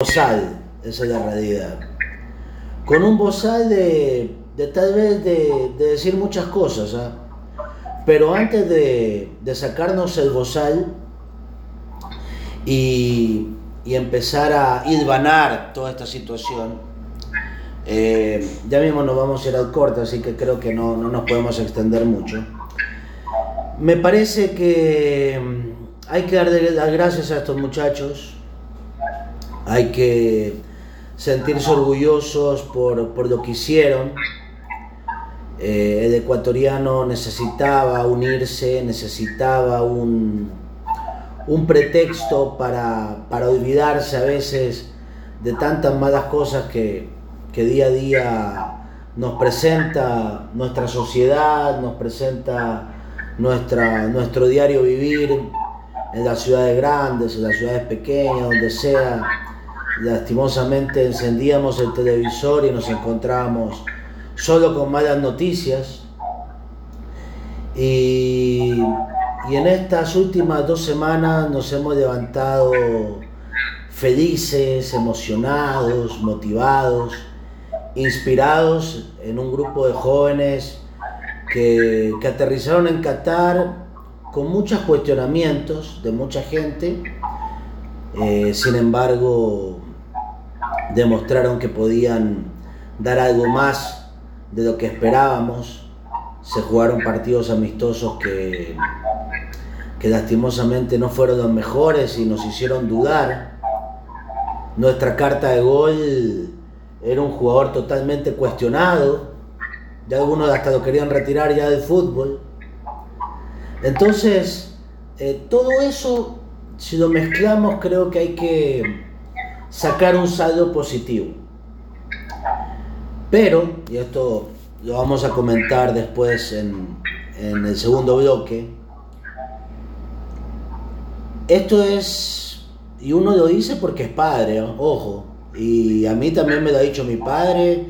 bozal, esa es la realidad. Con un bozal de, de tal vez de, de decir muchas cosas, ¿ah? pero antes de, de sacarnos el bozal y, y empezar a hilvanar toda esta situación, eh, ya mismo nos vamos a ir al corte, así que creo que no, no nos podemos extender mucho. Me parece que mm, hay que dar las gracias a estos muchachos, hay que sentirse orgullosos por, por lo que hicieron. Eh, el ecuatoriano necesitaba unirse, necesitaba un, un pretexto para, para olvidarse a veces de tantas malas cosas que, que día a día nos presenta nuestra sociedad, nos presenta nuestra, nuestro diario vivir en las ciudades grandes, en las ciudades pequeñas, donde sea. Lastimosamente encendíamos el televisor y nos encontrábamos solo con malas noticias. Y, y en estas últimas dos semanas nos hemos levantado felices, emocionados, motivados, inspirados en un grupo de jóvenes que, que aterrizaron en Qatar con muchos cuestionamientos de mucha gente. Eh, sin embargo, demostraron que podían dar algo más de lo que esperábamos. Se jugaron partidos amistosos que, que lastimosamente no fueron los mejores y nos hicieron dudar. Nuestra carta de gol era un jugador totalmente cuestionado. Ya algunos hasta lo querían retirar ya del fútbol. Entonces, eh, todo eso, si lo mezclamos, creo que hay que sacar un saldo positivo. Pero, y esto lo vamos a comentar después en, en el segundo bloque, esto es, y uno lo dice porque es padre, ojo, y a mí también me lo ha dicho mi padre,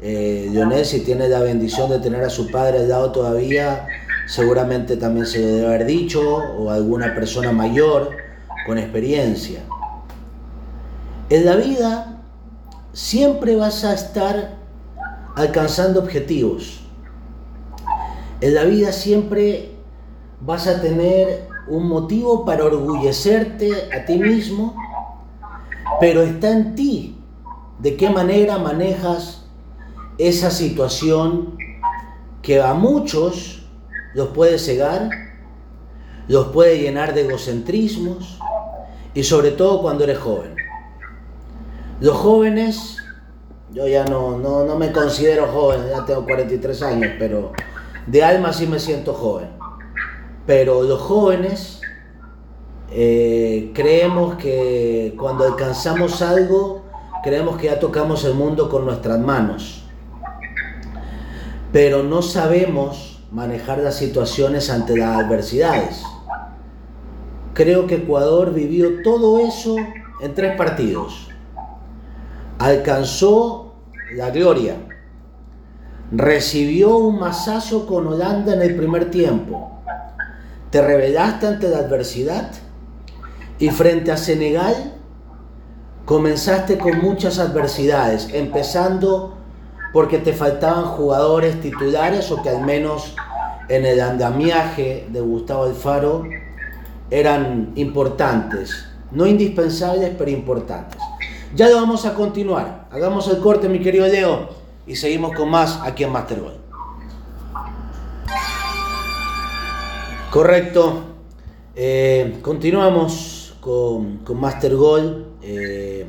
eh, Lionel, si tiene la bendición de tener a su padre al lado todavía, seguramente también se lo debe haber dicho, o alguna persona mayor con experiencia. En la vida siempre vas a estar alcanzando objetivos. En la vida siempre vas a tener un motivo para orgullecerte a ti mismo, pero está en ti de qué manera manejas esa situación que a muchos los puede cegar, los puede llenar de egocentrismos y sobre todo cuando eres joven. Los jóvenes, yo ya no, no, me considero joven, ya tengo 43 años, pero de alma sí me siento joven. Pero los jóvenes eh, creemos que cuando alcanzamos algo, creemos que ya tocamos el mundo con nuestras manos. Pero no sabemos manejar las situaciones ante las adversidades. Creo que Ecuador vivió todo eso en tres partidos. Alcanzó la gloria. Recibió un masazo con Holanda en el primer tiempo. Te rebelaste ante la adversidad. Y frente a Senegal comenzaste con muchas adversidades, empezando porque te faltaban jugadores titulares o que al menos en el andamiaje de Gustavo Alfaro eran importantes, no indispensables, pero importantes. Ya lo vamos a continuar. Hagamos el corte, mi querido Leo, y seguimos con más aquí en Master Gold. Correcto. Eh, continuamos con, con Master Gold. Eh,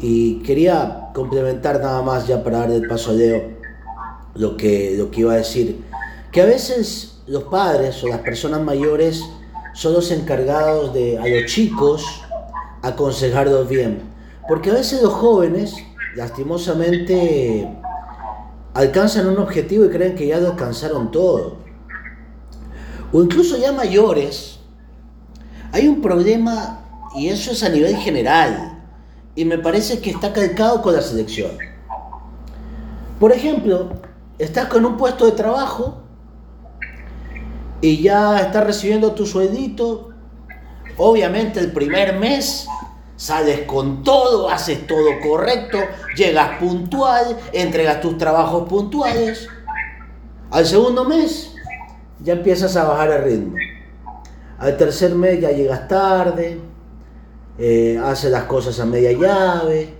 y quería complementar nada más ya para dar el paso a Leo lo que, lo que iba a decir. Que a veces los padres o las personas mayores son los encargados de a los chicos aconsejarlos bien. Porque a veces los jóvenes, lastimosamente, alcanzan un objetivo y creen que ya lo alcanzaron todo. O incluso ya mayores, hay un problema y eso es a nivel general y me parece que está calcado con la selección. Por ejemplo, estás con un puesto de trabajo y ya estás recibiendo tu sueldito. Obviamente el primer mes Sales con todo, haces todo correcto, llegas puntual, entregas tus trabajos puntuales. Al segundo mes ya empiezas a bajar el ritmo. Al tercer mes ya llegas tarde, eh, haces las cosas a media llave.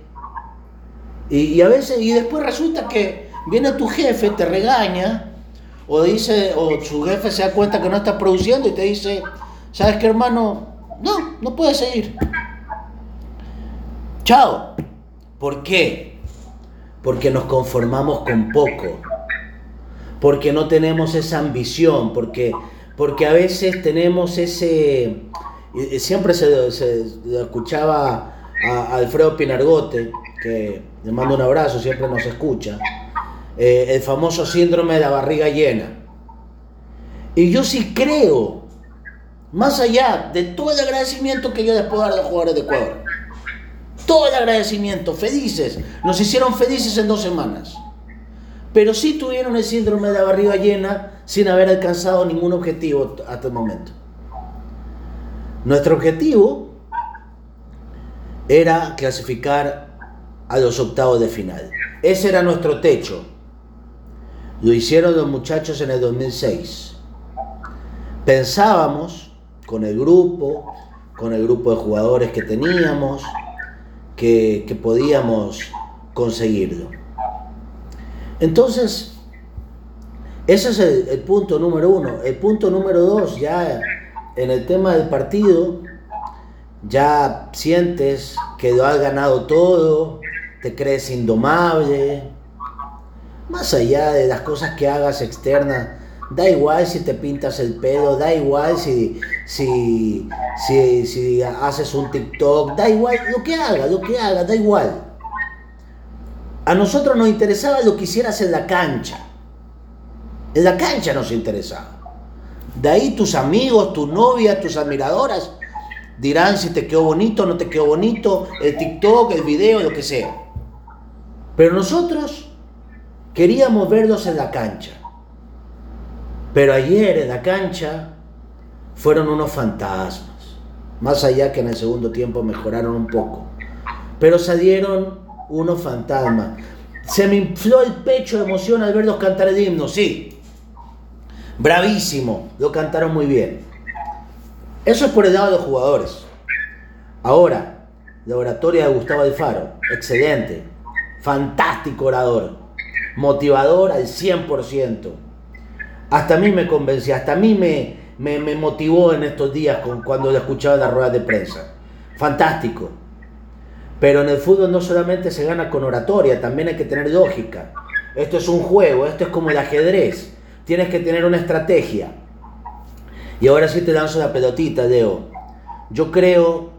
Y, a veces, y después resulta que viene tu jefe, te regaña, o dice, o su jefe se da cuenta que no estás produciendo y te dice, ¿sabes qué hermano? No, no puedes seguir. Chao. ¿Por qué? Porque nos conformamos con poco. Porque no tenemos esa ambición. Porque, porque a veces tenemos ese... Siempre se, escuchaba a Alfredo Pinargote, que le mando un abrazo, siempre nos escucha, eh, el famoso síndrome de la barriga llena. Y yo sí creo, más allá de todo el agradecimiento que yo les puedo dar a los jugadores de Ecuador, todo el agradecimiento, felices. Nos hicieron felices en dos semanas. Pero sí tuvieron el síndrome de la barriga llena sin haber alcanzado ningún objetivo hasta el momento. Nuestro objetivo era clasificar a los octavos de final. Ese era nuestro techo. Lo hicieron los muchachos en el 2006. Pensábamos, con el grupo, con el grupo de jugadores que teníamos, que, podíamos conseguirlo. Entonces, ese es el, punto número uno. El punto número dos, ya en el tema del partido, ya sientes que lo has ganado todo, te crees indomable, más allá de las cosas que hagas externas, Da igual si te pintas el pelo, da igual si, si, si, haces un TikTok, da igual lo que hagas, lo que hagas, da igual. A nosotros nos interesaba lo que hicieras en la cancha. En la cancha nos interesaba. De ahí tus amigos, tu novia, tus admiradoras dirán si te quedó bonito no te quedó bonito, el TikTok, el video, lo que sea. Pero nosotros queríamos verlos en la cancha. Pero ayer en la cancha fueron unos fantasmas. Más allá que en el segundo tiempo mejoraron un poco. Pero salieron unos fantasmas. Se me infló el pecho de emoción al verlos cantar el himno, sí. Bravísimo, lo cantaron muy bien. Eso es por el lado de los jugadores. Ahora, la oratoria de Gustavo Alfaro, excelente, fantástico orador, motivador al 100% hasta a mí me convencía, hasta a mí me, me, motivó en estos días con, cuando escuchaba en las ruedas de prensa. Fantástico. Pero en el fútbol no solamente se gana con oratoria, también hay que tener lógica. Esto es un juego, esto es como el ajedrez. Tienes que tener una estrategia. Y ahora sí te lanzo la pelotita, Leo. Yo creo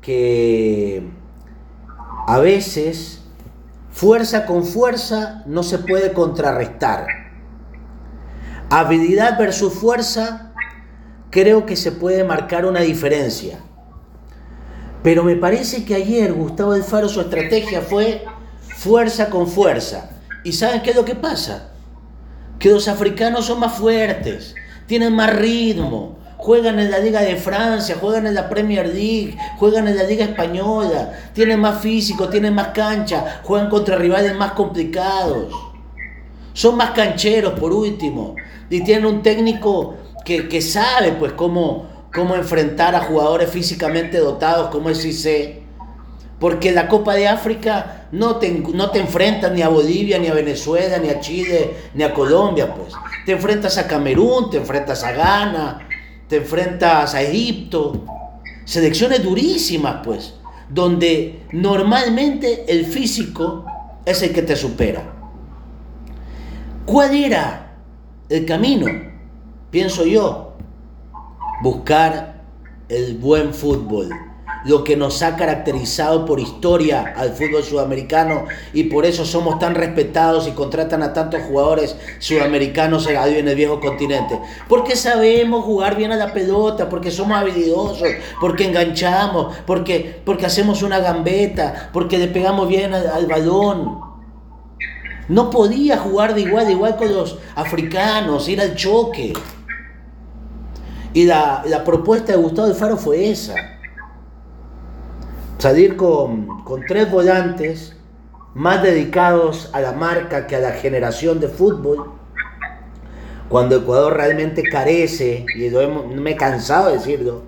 que a veces fuerza con fuerza no se puede contrarrestar. Habilidad versus fuerza, creo que se puede marcar una diferencia. Pero me parece que ayer Gustavo del Faro su estrategia fue fuerza con fuerza. ¿Y saben qué es lo que pasa? Que los africanos son más fuertes, tienen más ritmo, juegan en la Liga de Francia, juegan en la Premier League, juegan en la Liga Española, tienen más físico, tienen más cancha, juegan contra rivales más complicados. Son más cancheros por último y tiene un técnico que, sabe pues cómo, cómo enfrentar a jugadores físicamente dotados como es Cissé. Porque la Copa de África no te, no te enfrentas ni a Bolivia, ni a Venezuela, ni a Chile, ni a Colombia, pues. Te enfrentas a Camerún, te enfrentas a Ghana, te enfrentas a Egipto. Selecciones durísimas, pues. Donde normalmente el físico es el que te supera. ¿Cuál era el camino, pienso yo, buscar el buen fútbol, lo que nos ha caracterizado por historia al fútbol sudamericano y por eso somos tan respetados y contratan a tantos jugadores sudamericanos en el viejo continente. Porque sabemos jugar bien a la pelota, porque somos habilidosos, porque enganchamos, porque, porque hacemos una gambeta, porque le pegamos bien al balón. No podía jugar de igual a igual con los africanos, ir al choque. Y la, propuesta de Gustavo de Faro fue esa. salir con, con tres volantes más dedicados a la marca que a la generación de fútbol, cuando Ecuador realmente carece, y me he cansado de decirlo,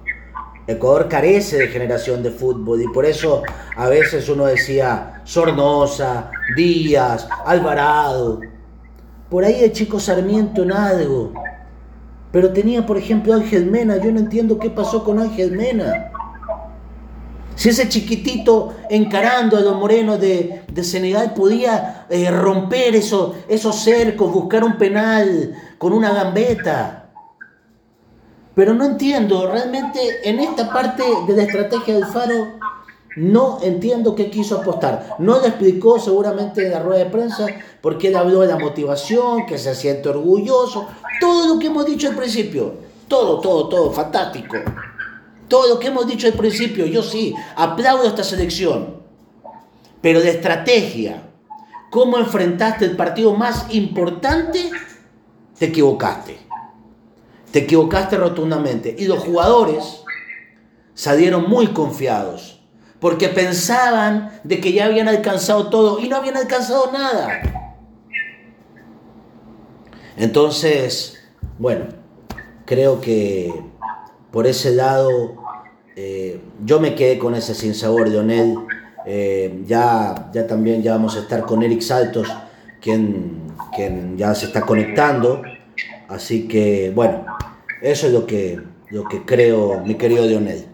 Ecuador carece de generación de fútbol y por eso a veces uno decía Sornosa, Díaz, Alvarado. Por ahí el chico Sarmiento en algo. Pero tenía, por ejemplo, Ángel Mena. Yo no entiendo qué pasó con Ángel Mena. Si ese chiquitito encarando a los morenos de, Senegal podía eh, romper esos cercos, buscar un penal con una gambeta. Pero no entiendo, realmente en esta parte de la estrategia del Faro no entiendo qué quiso apostar. No le explicó seguramente en la rueda de prensa porque él habló de la motivación, que se siente orgulloso, todo lo que hemos dicho al principio. Todo, todo, todo, fantástico. Todo lo que hemos dicho al principio, yo sí, aplaudo esta selección. Pero de estrategia, cómo enfrentaste el partido más importante, te equivocaste. Te equivocaste rotundamente. Y los jugadores salieron muy confiados, porque pensaban de que ya habían alcanzado todo y no habían alcanzado nada. Entonces, bueno, creo que por ese lado eh, yo me quedé con ese sinsabor de Onel. Eh, ya, ya también ya vamos a estar con Eric Saltos, quien, quien ya se está conectando. Así que, bueno, eso es lo que, lo que creo, mi querido Dionel.